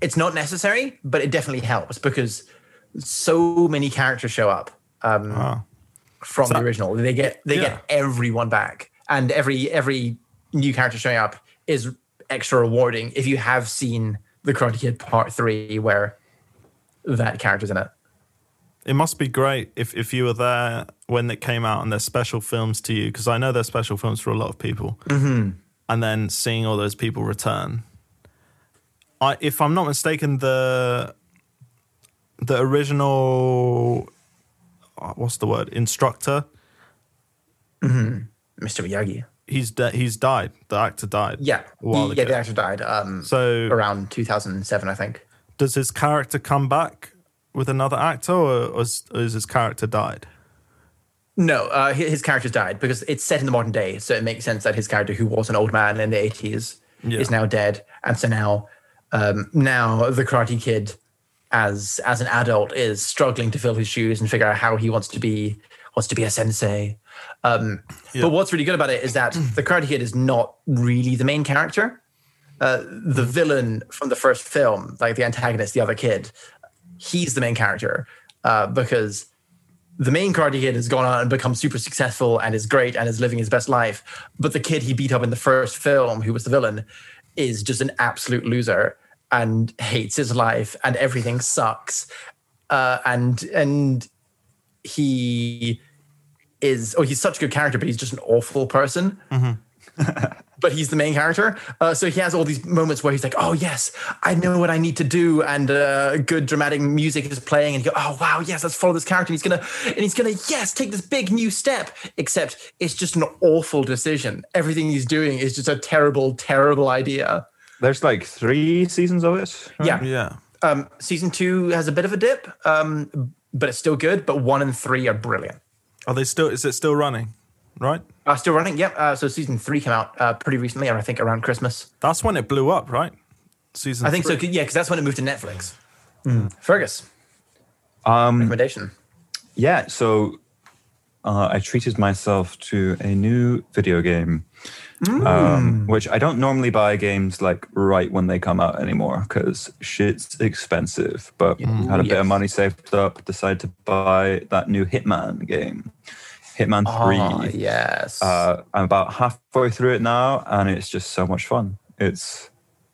it's not necessary, but it definitely helps because so many characters show up um, Ah. from So- the original. They get they Yeah. get everyone back, and every every new character showing up is extra rewarding if you have seen the Karate Kid Part Three, where that character's in it. It must be great if, if you were there when it came out and there's special films to you, because I know there's special films for a lot of people. Mm-hmm. And then seeing all those people return. I, if I'm not mistaken, the the original, uh, what's the word, instructor, Mr. Miyagi. he's de- he's died. The actor died. Yeah, yeah, ago. the actor died. Um, So around 2007, I think. does his character come back with another actor, or, or is, his character died? No, uh, his character's died because it's set in the modern day, so it makes sense that his character, who was an old man in the 80s, Yeah. is now dead, and so now, um, now the Karate Kid, as as an adult, is struggling to fill his shoes and figure out how he wants to be wants to be a sensei. Um, Yeah. But what's really good about it is that the Karate Kid is not really the main character. Uh, the villain from the first film, like the antagonist, the other kid, he's the main character uh, because the main Karate Kid has gone on and become super successful and is great and is living his best life. But the kid he beat up in the first film, who was the villain, is just an absolute loser and hates his life and everything sucks. Uh, and and he is oh he's such a good character, but he's just an awful person. [LAUGHS] but he's the main character. Uh, so he has all these moments where he's like, "Oh yes, I know what I need to do," and uh, good dramatic music is playing, and you go, "Oh wow, yes, let's follow this character." And he's gonna, and he's gonna, yes, take this big new step. Except it's just an awful decision. Everything he's doing is just a terrible, terrible idea. There's like three seasons of it. right? Yeah. Yeah. Um, season two has a bit of a dip, um, but it's still good. But one and three are brilliant. Are they still? Is it still running? Right. Uh, still running. Yep. Uh, so season three came out uh, pretty recently, I think around Christmas. That's when it blew up, right? Season. I think three. so. Yeah, because that's when it moved to Netflix. Fergus, Um, recommendation. yeah, so uh, I treated myself to a new video game, um, which I don't normally buy games like right when they come out anymore because shit's expensive. But had a bit of money saved up, decided to buy that new Hitman game, Hitman Three. Oh, yes. Uh, I'm about halfway through it now, and it's just so much fun. It's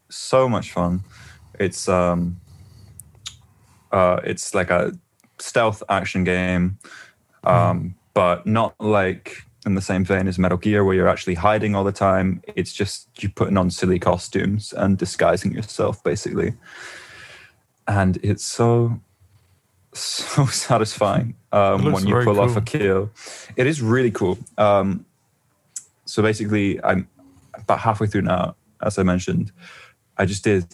so much fun. It's um, uh, it's like a stealth action game, um, but not like in the same vein as Metal Gear, where you're actually hiding all the time. It's just you putting on silly costumes and disguising yourself, basically. And it's so so [LAUGHS] satisfying um, when you pull off a kill. It is really cool. Um, so basically, I'm about halfway through now. As I mentioned, I just did.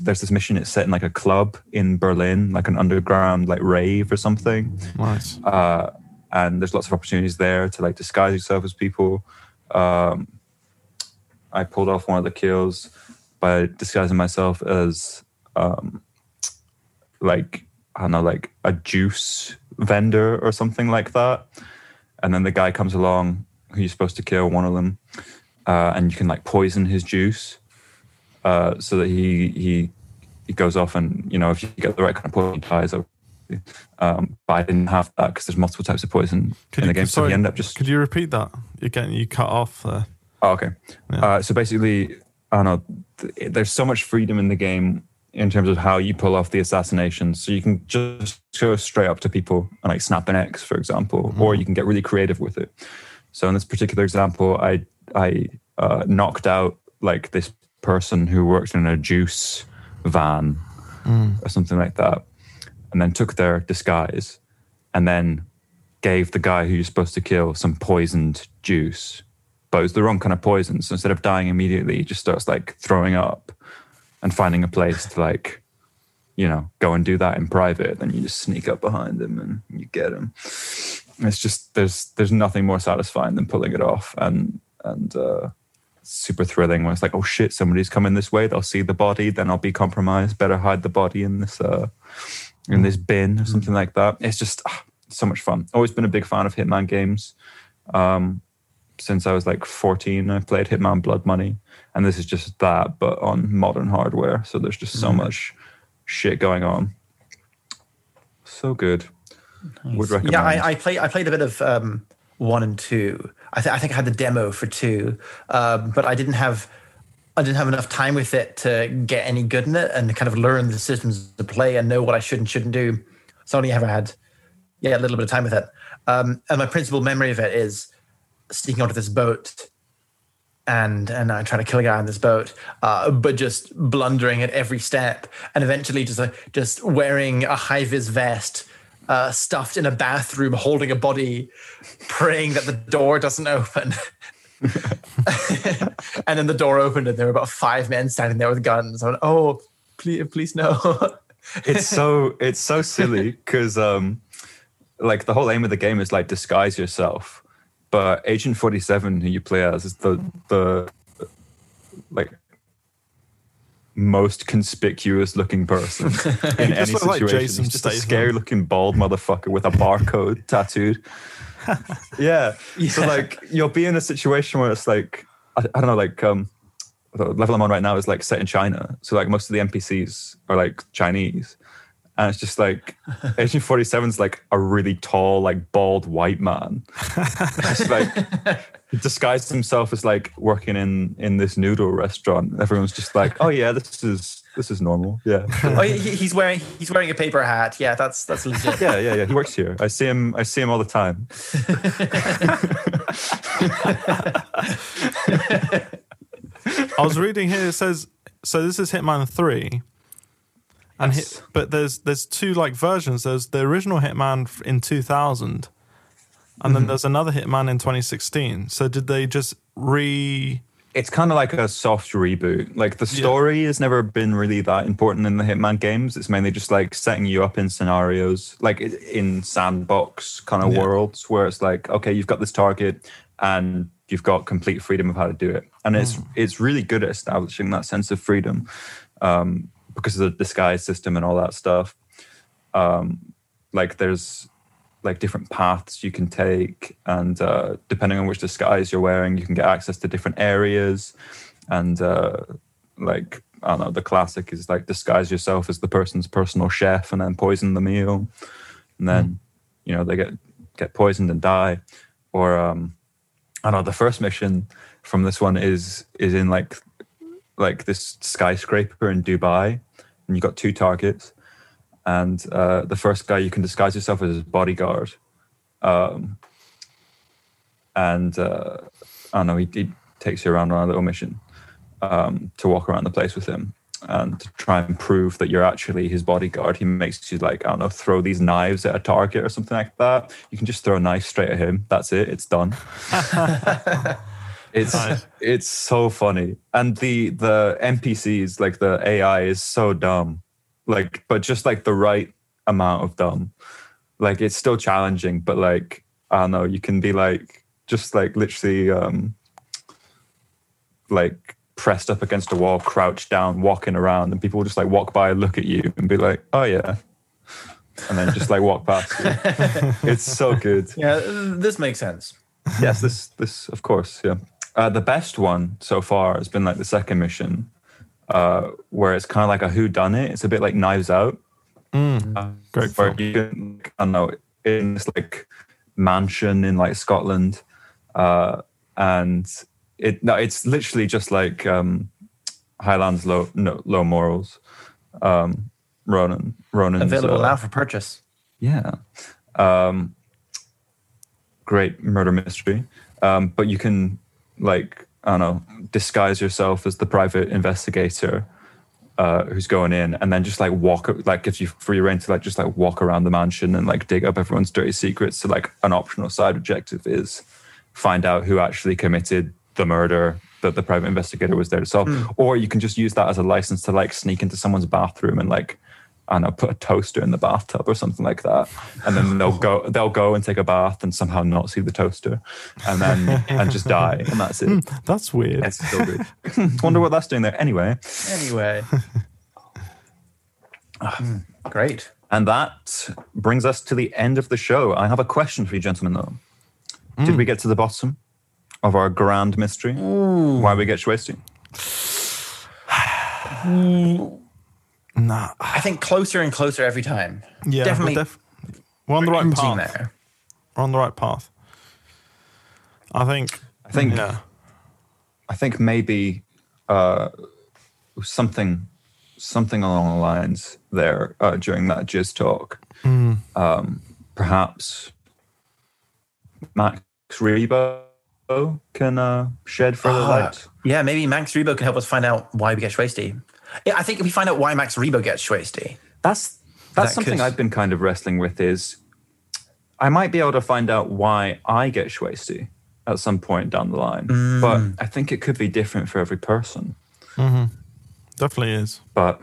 There's this mission. It's set in like a club in Berlin, like an underground like rave or something nice. uh, and there's lots of opportunities there to like disguise yourself as people. Um, I pulled off one of the kills by disguising myself as um, like I don't know, like a juice vendor or something like that. And then the guy comes along who you're supposed to kill, one of them, uh, and you can like poison his juice uh, so that he he he goes off and you know if you get the right kind of poison, he dies. Um, but I didn't have that because there's multiple types of poison in the game, so sorry, you end up just Could you repeat that? You're getting you cut off there. Oh, okay. Yeah. Uh, so basically, I don't know. th- There's so much freedom in the game in terms of how you pull off the assassinations. So you can just go straight up to people and like snap an X, for example, or you can get really creative with it. So in this particular example, I I uh, knocked out like this person who worked in a juice van or something like that, and then took their disguise, and then gave the guy who you're supposed to kill some poisoned juice but it was the wrong kind of poison. So instead of dying immediately, he just starts like throwing up and finding a place to like, you know, go and do that in private. Then you just sneak up behind them and you get them. It's just there's there's nothing more satisfying than pulling it off and and uh, super thrilling when it's like, oh shit, somebody's coming this way. They'll see the body, then I'll be compromised. Better hide the body in this uh, in this bin or something like that. It's just ah, so much fun. Always been a big fan of Hitman games. Um, since I was like 14, I played Hitman Blood Money, and this is just that, but on modern hardware. So there's just so much shit going on. So good. Would recommend. Yeah, I, I played. I played a bit of um, one and two. I, th- I think I had the demo for two, um, but I didn't have. I didn't have enough time with it to get any good in it and kind of learn the systems to play and know what I should and shouldn't do. So I only ever had, yeah, a little bit of time with it. Um, and my principal memory of it is sneaking onto this boat and and I try to kill a guy on this boat, uh, but just blundering at every step, and eventually just uh, just wearing a high vis vest, uh, stuffed in a bathroom, holding a body, praying that the door doesn't open. [LAUGHS] and then the door opened, and there were about five men standing there with guns. I went, "Oh, please, please no!" [LAUGHS] it's so it's so silly because um like the whole aim of the game is like disguise yourself but agent 47 who you play as is the the like most conspicuous looking person [LAUGHS] in any look like situation Jason He's just a scary looking bald motherfucker with a barcode [LAUGHS] tattooed yeah. so like you'll be in a situation where it's like I, I don't know like um the level I'm on right now is like set in China. So like most of the NPCs are like Chinese. And it's just like Agent 47's like a really tall, like bald white man. just like he disguised himself as like working in in this noodle restaurant. Everyone's just like, oh yeah, this is this is normal. Yeah. [LAUGHS] oh, he's wearing he's wearing a paper hat. Yeah, that's that's legit. Yeah, yeah, yeah. He works here. I see him I see him all the time. [LAUGHS] I was reading here. It says so. This is Hitman Three, and hit, but there's there's two like versions. There's the original Hitman in 2000, and then there's another Hitman in 2016. So did they just re it's kind of like a soft reboot. Like the story has never been really that important in the Hitman games. It's mainly just like setting you up in scenarios, like in sandbox kind of Yeah. worlds where it's like, okay, you've got this target and you've got complete freedom of how to do it. And it's it's really good at establishing that sense of freedom um, because of the disguise system and all that stuff. Um, like there's like different paths you can take and uh, depending on which disguise you're wearing you can get access to different areas and uh, like i don't know the classic is like disguise yourself as the person's personal chef and then poison the meal and then you know they get get poisoned and die or um i don't know the first mission from this one is is in like like this skyscraper in dubai and you've got two targets and uh, the first guy you can disguise yourself as his bodyguard, um, and uh, I don't know he, he takes you around on a little mission um, to walk around the place with him and to try and prove that you're actually his bodyguard. He makes you like I don't know throw these knives at a target or something like that. You can just throw a knife straight at him. That's it. It's done. [LAUGHS] [LAUGHS] It's Nice. it's so funny, and the the NPCs like the AI is so dumb, like but just like the right amount of dumb. Like it's still challenging, but like I don't know, you can be like just like literally um like pressed up against a wall, crouched down, walking around, and people will just like walk by, look at you, and be like, "Oh yeah," and then just like walk past you. [LAUGHS] it's so good Yeah, this makes sense. yes, this this of course, yeah. Uh, the best one so far has been like the second mission, uh, where it's kind of like a who done it. It's a bit like Knives Out, Mm, great where film. you can I don't know in this like mansion in like Scotland, uh, and it no, it's literally just like um, Highlands low no, low morals. Um, Ronan Ronan Available now for purchase. yeah. Um, great murder mystery. Um, but you can, like, I don't know, disguise yourself as the private investigator uh, who's going in and then just like walk, like, gives you free reign to like just like walk around the mansion and like dig up everyone's dirty secrets. So, like, an optional side objective is find out who actually committed the murder that the private investigator was there to solve. Or you can just use that as a license to like sneak into someone's bathroom and like, I don't know, put a toaster in the bathtub or something like that. And then they'll go they'll go and take a bath and somehow not see the toaster and then and just die. And that's it. That's weird. It's so good. [LAUGHS] Wonder what that's doing there. Anyway. Anyway. [LAUGHS] [SIGHS] Mm, Great. And that brings us to the end of the show. I have a question for you, gentlemen, though. Did we get to the bottom of our grand mystery? Why we get Schwesty? [SIGHS] Nah. I think closer and closer every time. Yeah, Definitely We're, def- we're on the right path. there. We're on the right path. I think. I think Yeah. I think maybe uh, something something along the lines there uh, during that jizz talk. Um, perhaps Max Rebo can uh, shed further Ah, light. Yeah, maybe Max Rebo can help us find out why we get Schwasty. Yeah, I think if we find out why Max Rebo gets Schwasty, That's that's That something could- I've been kind of wrestling with. Is I might be able to find out why I get Schwasty at some point down the line, but mm. I think it could be different for every person. Mm-hmm. Definitely is. But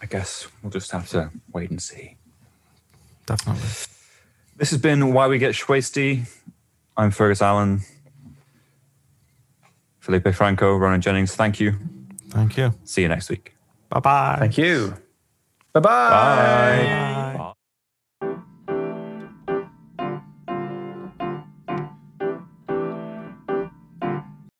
I guess we'll just have to wait and see. Definitely. This has been Why We Get Schwasty. I'm Fergus Allen. Felipe Franco, Ronan Jennings, thank you. Thank you. See you next week. Bye bye. thank you. Bye-bye. Bye. Bye.